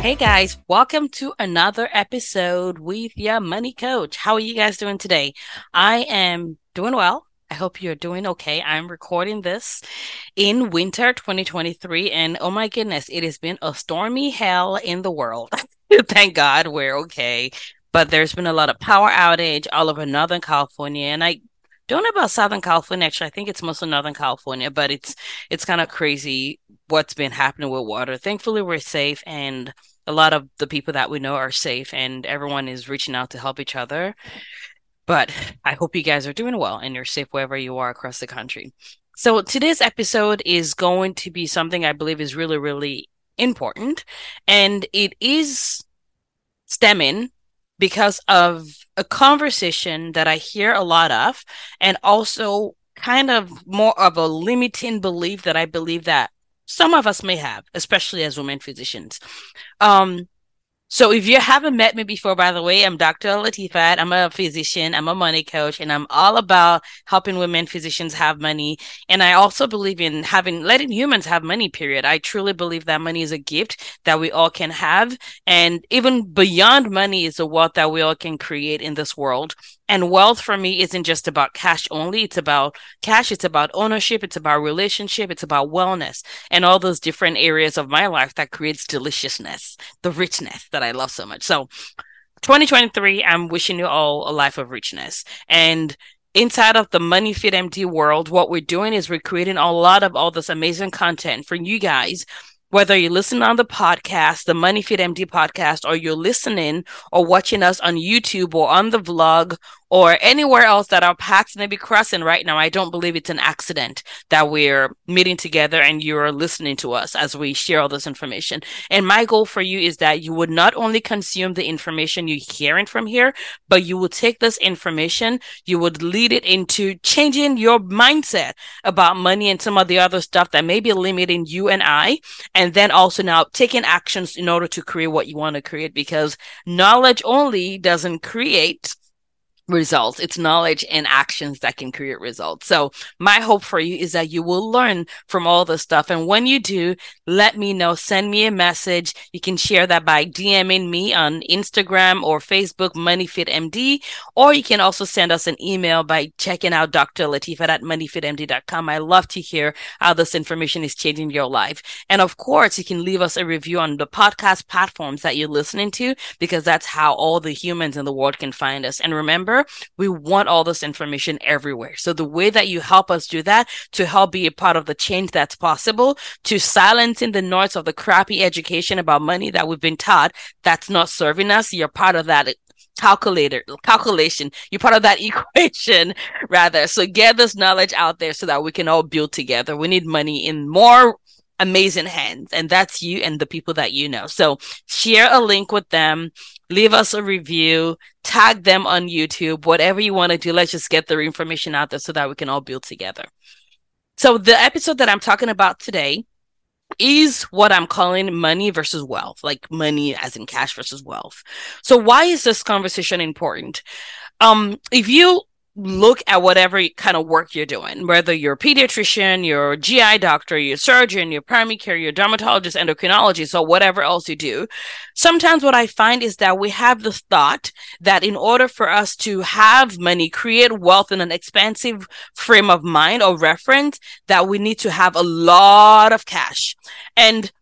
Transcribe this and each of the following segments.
Hey guys, welcome to another episode with your money coach. How are you guys doing today? I am doing well. I hope you're doing okay. I'm recording this in winter 2023, and oh my goodness, it has been a stormy hell in the world. Thank God we're okay. But there's been a lot of power outage all over Northern California, and I don't know about Southern California. Actually, I think it's mostly Northern California, but it's it's kind of crazy what's been happening with water. Thankfully, we're safe, and a lot of the people that we know are safe, and everyone is reaching out to help each other. But I hope you guys are doing well and you're safe wherever you are across the country. So today's episode is going to be something I believe is really, really important, and it is stemming because of a conversation that I hear a lot of, and also kind of more of a limiting belief that I believe that some of us may have, especially as women physicians. Um, so if you haven't met me before, by the way, I'm Dr. Latifat. I'm a physician. I'm a money coach and I'm all about helping women physicians have money. And I also believe in having, letting humans have money, period. I truly believe that money is a gift that we all can have. And even beyond money is a wealth that we all can create in this world. And wealth for me isn't just about cash only. It's about cash. It's about ownership. It's about relationship. It's about wellness and all those different areas of my life that creates deliciousness, the richness that I love so much. So 2023, I'm wishing you all a life of richness. And inside of the Money Fit MD world, what we're doing is we're creating a lot of all this amazing content for you guys whether you're listening on the podcast, the Money Fit MD podcast, or you're listening or watching us on YouTube or on the vlog or anywhere else that our paths may be crossing right now, I don't believe it's an accident that we're meeting together and you're listening to us as we share all this information. And my goal for you is that you would not only consume the information you're hearing from here, but you will take this information, you would lead it into changing your mindset about money and some of the other stuff that may be limiting you and I. And then also now taking actions in order to create what you want to create because knowledge only doesn't create results. It's knowledge and actions that can create results. So my hope for you is that you will learn from all this stuff. And when you do, let me know. Send me a message. You can share that by DMing me on Instagram or Facebook, MoneyFitMD, or you can also send us an email by checking out Dr. Latifat at moneyfitmd.com. I love to hear how this information is changing your life. And of course, you can leave us a review on the podcast platforms that you're listening to, because that's how all the humans in the world can find us. And remember, we want all this information everywhere. So the way that you help us do that to help be a part of the change that's possible, to silencing the noise of the crappy education about money that we've been taught that's not serving us, you're part of that calculator calculation. You're part of that equation rather. So get this knowledge out there so that we can all build together. We need money in more amazing hands and that's you and the people that you know so share a link with them leave us a review tag them on youtube whatever you want to do let's just get the information out there so that we can all build together so the episode that i'm talking about today is what I'm calling money versus wealth, like money as in cash versus wealth. So why is this conversation important? Um, if you look at whatever kind of work you're doing, whether you're a pediatrician, you're GI doctor, you're surgeon, you're primary care, you're dermatologist, endocrinologist, or whatever else you do. Sometimes what I find is that we have the thought that in order for us to have money, create wealth in an expansive frame of mind or reference, that we need to have a lot of cash. And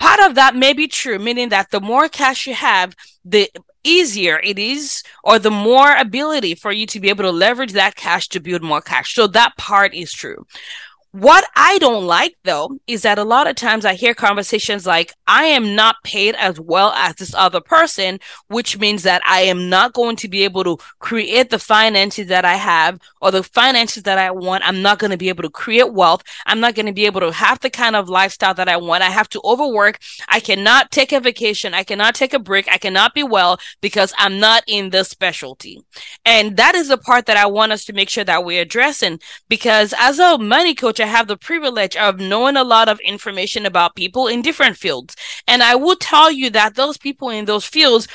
part of that may be true, meaning that the more cash you have, the easier it is or the more ability for you to be able to leverage that cash to build more cash. So that part is true. What I don't like though is that a lot of times I hear conversations like, I am not paid as well as this other person, which means that I am not going to be able to create the finances that I have or the finances that I want. I'm not going to be able to create wealth. I'm not going to be able to have the kind of lifestyle that I want. I have to overwork. I cannot take a vacation. I cannot take a break. I cannot be well because I'm not in this specialty. And that is the part that I want us to make sure that we're addressing because as a money coach, I have the privilege of knowing a lot of information about people in different fields. And I will tell you that those people in those fields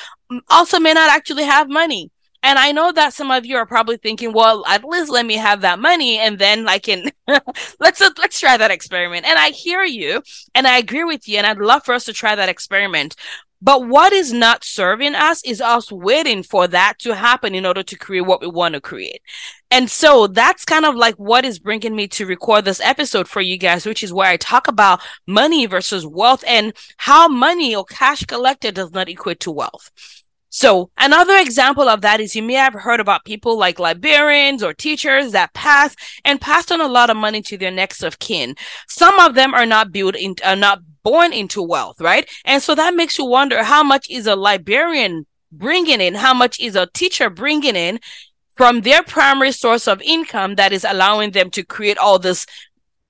also may not actually have money. And I know that some of you are probably thinking, well, at least let me have that money and then I can let's let's try that experiment. And I hear you and I agree with you and I'd love for us to try that experiment. But what is not serving us is us waiting for that to happen in order to create what we want to create. And so that's kind of like what is bringing me to record this episode for you guys, which is where I talk about money versus wealth and how money or cash collected does not equate to wealth. So another example of that is you may have heard about people like librarians or teachers that pass and passed on a lot of money to their next of kin. Some of them are not built in, are not born into wealth, right? And so that makes you wonder how much is a librarian bringing in? How much is a teacher bringing in from their primary source of income that is allowing them to create all this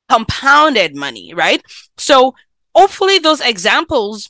compounded money, right? So hopefully those examples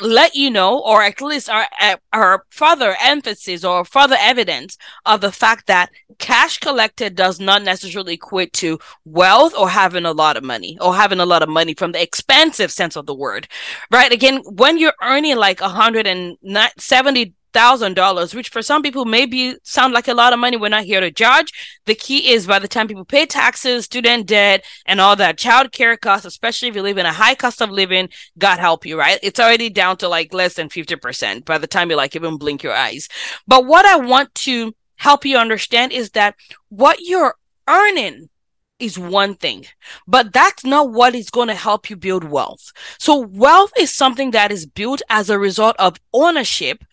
let you know, or at least are, are further emphasis or further evidence of the fact that cash collected does not necessarily equate to wealth or having a lot of money or having a lot of money from the expansive sense of the word, right? Again, when you're earning like a hundred and seventy thousand dollars, which for some people maybe sound like a lot of money. We're not here to judge. The key is by the time people pay taxes, student debt, and all that child care costs, especially if you live in a high cost of living, God help you, right? It's already down to like less than 50% by the time you like even blink your eyes. But what I want to help you understand is that what you're earning is one thing, but that's not what is going to help you build wealth. So wealth is something that is built as a result of ownership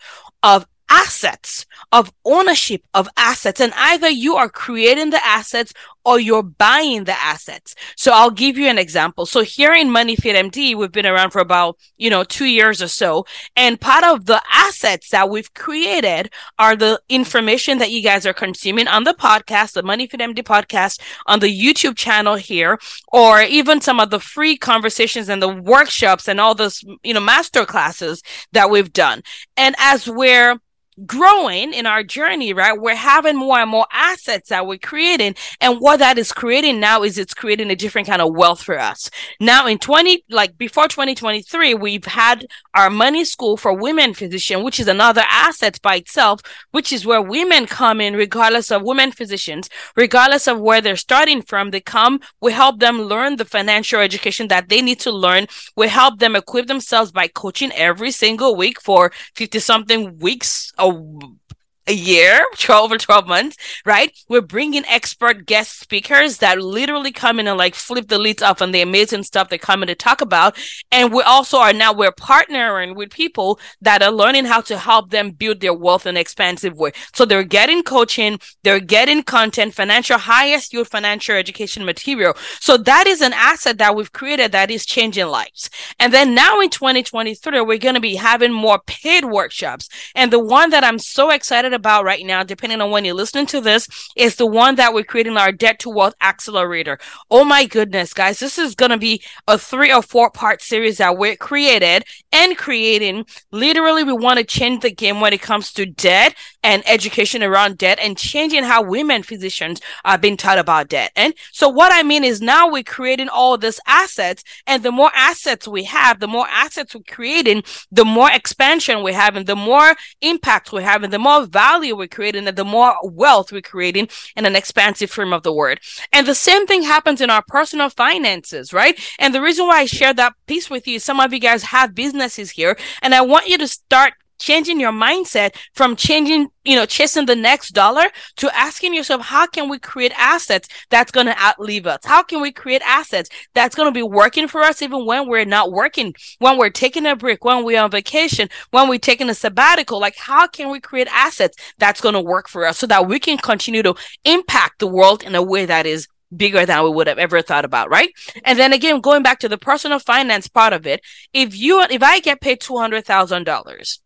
of assets, of ownership of assets. And either you are creating the assets or you're buying the assets. So I'll give you an example. So here in Money MoneyFit MD, we've been around for about, you know, two years or so. And part of the assets that we've created are the information that you guys are consuming on the podcast, the Money MoneyFit MD podcast, on the YouTube channel here, or even some of the free conversations and the workshops and all those, you know, master classes that we've done. And as we're growing in our journey, right? We're having more and more assets that we're creating. And what that is creating now is it's creating a different kind of wealth for us. Now in 20, like before 2023, we've had our money school for women physician, which is another asset by itself, which is where women come in regardless of women physicians, regardless of where they're starting from. They come, we help them learn the financial education that they need to learn. We help them equip themselves by coaching every single week for 50 something weeks a know a year, 12 or 12 months, right? We're bringing expert guest speakers that literally come in and like flip the lids off on the amazing stuff they come in to talk about. And we also are now, we're partnering with people that are learning how to help them build their wealth in an expansive way. So they're getting coaching, they're getting content, financial, highest yield financial education material. So that is an asset that we've created that is changing lives. And then now in 2023, we're going to be having more paid workshops. And the one that I'm so excited excited about right now, depending on when you're listening to this, is the one that we're creating our debt to wealth accelerator. Oh my goodness, guys, this is going to be a three or four part series that we're created and creating. Literally, we want to change the game when it comes to debt and education around debt and changing how women physicians are being taught about debt. And so what I mean is now we're creating all this assets and the more assets we have, the more assets we're creating, the more expansion we're having, the more impact we're having, the more value we're creating and the more wealth we're creating in an expansive frame of the word. And the same thing happens in our personal finances, right? And the reason why I share that piece with you, some of you guys have businesses here and I want you to start changing your mindset from changing, you know, chasing the next dollar to asking yourself, how can we create assets that's going to outlive us? How can we create assets that's going to be working for us even when we're not working, when we're taking a break, when we're on vacation, when we're taking a sabbatical? Like, how can we create assets that's going to work for us so that we can continue to impact the world in a way that is bigger than we would have ever thought about, right? And then again, going back to the personal finance part of it, if you if I get paid two hundred thousand dollars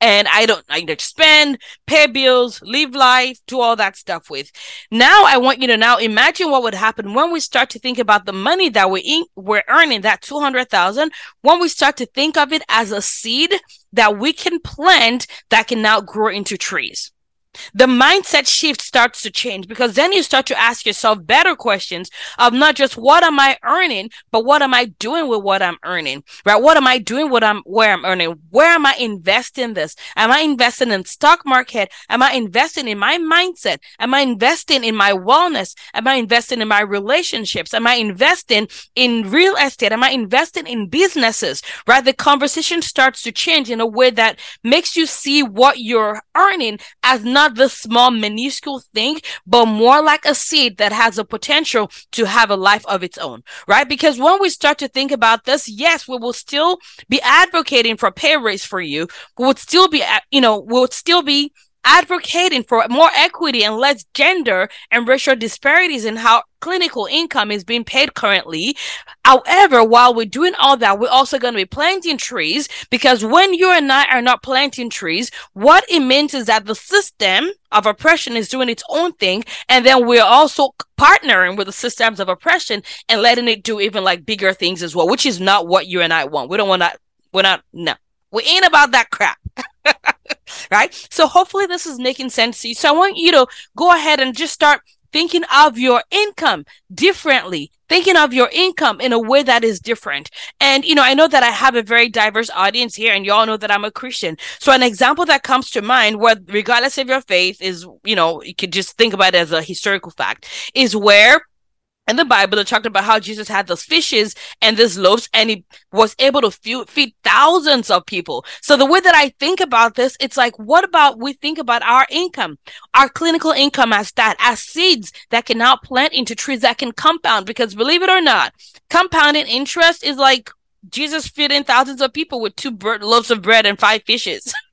and I don't I to spend, pay bills, live life, do all that stuff with. Now I want you to now imagine what would happen when we start to think about the money that we're in, we're earning that 200,000 when we start to think of it as a seed that we can plant that can now grow into trees the mindset shift starts to change because then you start to ask yourself better questions of not just what am I earning, but what am I doing with what I'm earning, right? What am I doing what I'm, where I'm earning? Where am I investing this? Am I investing in stock market? Am I investing in my mindset? Am I investing in my wellness? Am I investing in my relationships? Am I investing in real estate? Am I investing in businesses, right? The conversation starts to change in a way that makes you see what you're earning as not not this small minuscule thing, but more like a seed that has a potential to have a life of its own, right? Because when we start to think about this, yes, we will still be advocating for pay raise for you. We would still be, you know, we would still be advocating for more equity and less gender and racial disparities in how clinical income is being paid currently. However, while we're doing all that, we're also going to be planting trees because when you and I are not planting trees, what it means is that the system of oppression is doing its own thing. And then we're also partnering with the systems of oppression and letting it do even like bigger things as well, which is not what you and I want. We don't want to, we're not, no, we ain't about that crap. right? So hopefully this is making sense to you. So I want you to go ahead and just start thinking of your income differently, thinking of your income in a way that is different. And, you know, I know that I have a very diverse audience here and you all know that I'm a Christian. So an example that comes to mind where regardless of your faith is, you know, you could just think about it as a historical fact is where in the Bible, it talked about how Jesus had those fishes and these loaves, and he was able to feed, feed thousands of people. So the way that I think about this, it's like, what about we think about our income, our clinical income as that, as seeds that can now plant into trees that can compound? Because believe it or not, compounding interest is like Jesus feeding thousands of people with two loaves of bread and five fishes.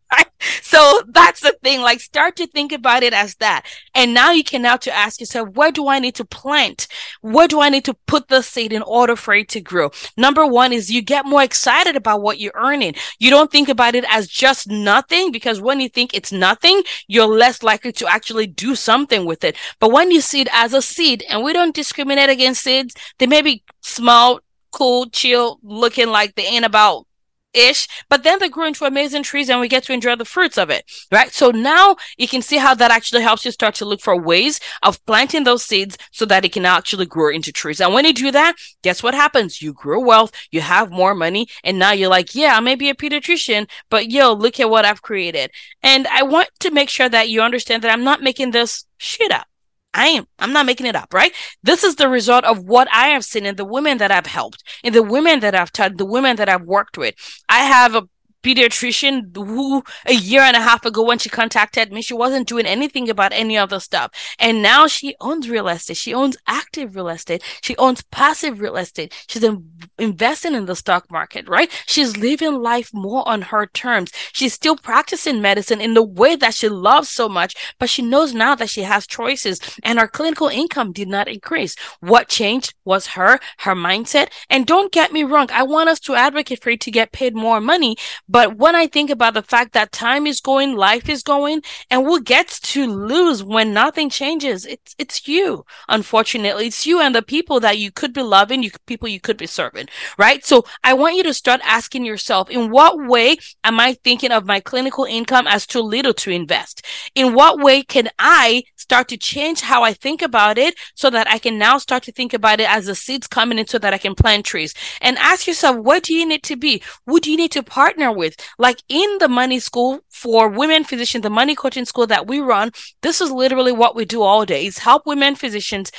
So that's the thing. Like start to think about it as that. And now you can now to ask yourself, where do I need to plant? Where do I need to put the seed in order for it to grow? Number one is you get more excited about what you're earning. You don't think about it as just nothing because when you think it's nothing, you're less likely to actually do something with it. But when you see it as a seed and we don't discriminate against seeds, they may be small, cool, chill, looking like they ain't about ish, but then they grow into amazing trees and we get to enjoy the fruits of it, right? So now you can see how that actually helps you start to look for ways of planting those seeds so that it can actually grow into trees. And when you do that, guess what happens? You grow wealth, you have more money, and now you're like, yeah, I may be a pediatrician, but yo, look at what I've created. And I want to make sure that you understand that I'm not making this shit up. I am. I'm not making it up, right? This is the result of what I have seen in the women that I've helped, in the women that I've taught, the women that I've worked with. I have a pediatrician who a year and a half ago when she contacted me, she wasn't doing anything about any of the stuff. And now she owns real estate. She owns active real estate. She owns passive real estate. She's in, investing in the stock market, right? She's living life more on her terms. She's still practicing medicine in the way that she loves so much, but she knows now that she has choices and her clinical income did not increase. What changed was her, her mindset. And don't get me wrong. I want us to advocate for you to get paid more money, but when I think about the fact that time is going, life is going, and who gets to lose when nothing changes? It's it's you. Unfortunately, it's you and the people that you could be loving, you people you could be serving, right? So I want you to start asking yourself, in what way am I thinking of my clinical income as too little to invest? In what way can I start to change how I think about it so that I can now start to think about it as the seeds coming in so that I can plant trees? And ask yourself, what do you need to be? Who do you need to partner with? With. Like in the money school for women physicians, the money coaching school that we run, this is literally what we do all day is help women physicians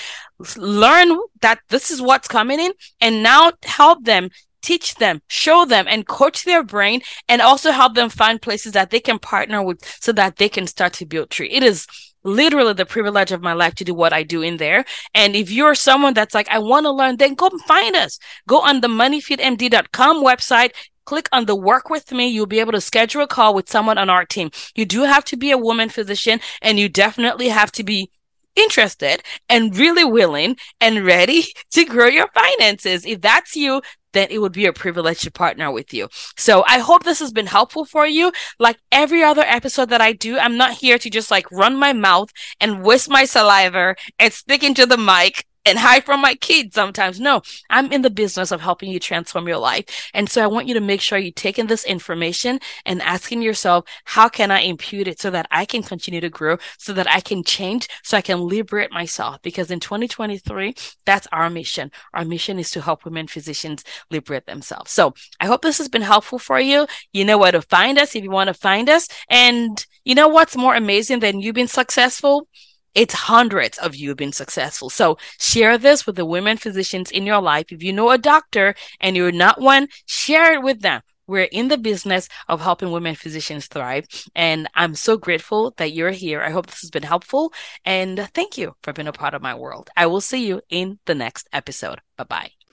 learn that this is what's coming in and now help them teach them, show them, and coach their brain, and also help them find places that they can partner with so that they can start to build tree. It is literally the privilege of my life to do what I do in there. And if you're someone that's like, I want to learn, then go find us. Go on the moneyfitmd.com website, click on the work with me. You'll be able to schedule a call with someone on our team. You do have to be a woman physician and you definitely have to be interested and really willing and ready to grow your finances. If that's you, then it would be a privilege to partner with you. So I hope this has been helpful for you. Like every other episode that I do, I'm not here to just like run my mouth and whisk my saliva and stick into the mic and hide from my kids sometimes. No, I'm in the business of helping you transform your life. And so I want you to make sure you're taking this information and asking yourself, how can I impute it so that I can continue to grow, so that I can change, so I can liberate myself? Because in 2023, that's our mission. Our mission is to help women physicians liberate themselves. So I hope this has been helpful for you. You know where to find us if you want to find us. And you know what's more amazing than you being successful? It's hundreds of you have been successful. So share this with the women physicians in your life. If you know a doctor and you're not one, share it with them. We're in the business of helping women physicians thrive. And I'm so grateful that you're here. I hope this has been helpful. And thank you for being a part of my world. I will see you in the next episode. Bye bye.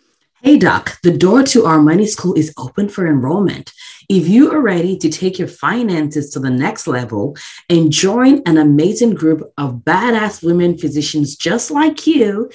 Hey, Doc, the door to our money school is open for enrollment. If you are ready to take your finances to the next level and join an amazing group of badass women physicians just like you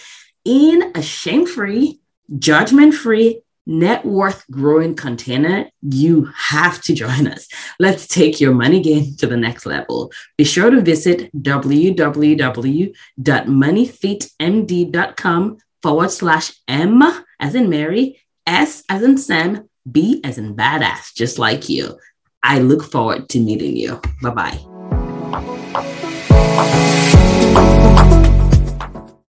in a shame free, judgment free, net worth growing container, you have to join us. Let's take your money game to the next level. Be sure to visit www.moneyfitmd.com forward slash M as in Mary, S as in Sam, B as in badass, just like you. I look forward to meeting you. Bye bye.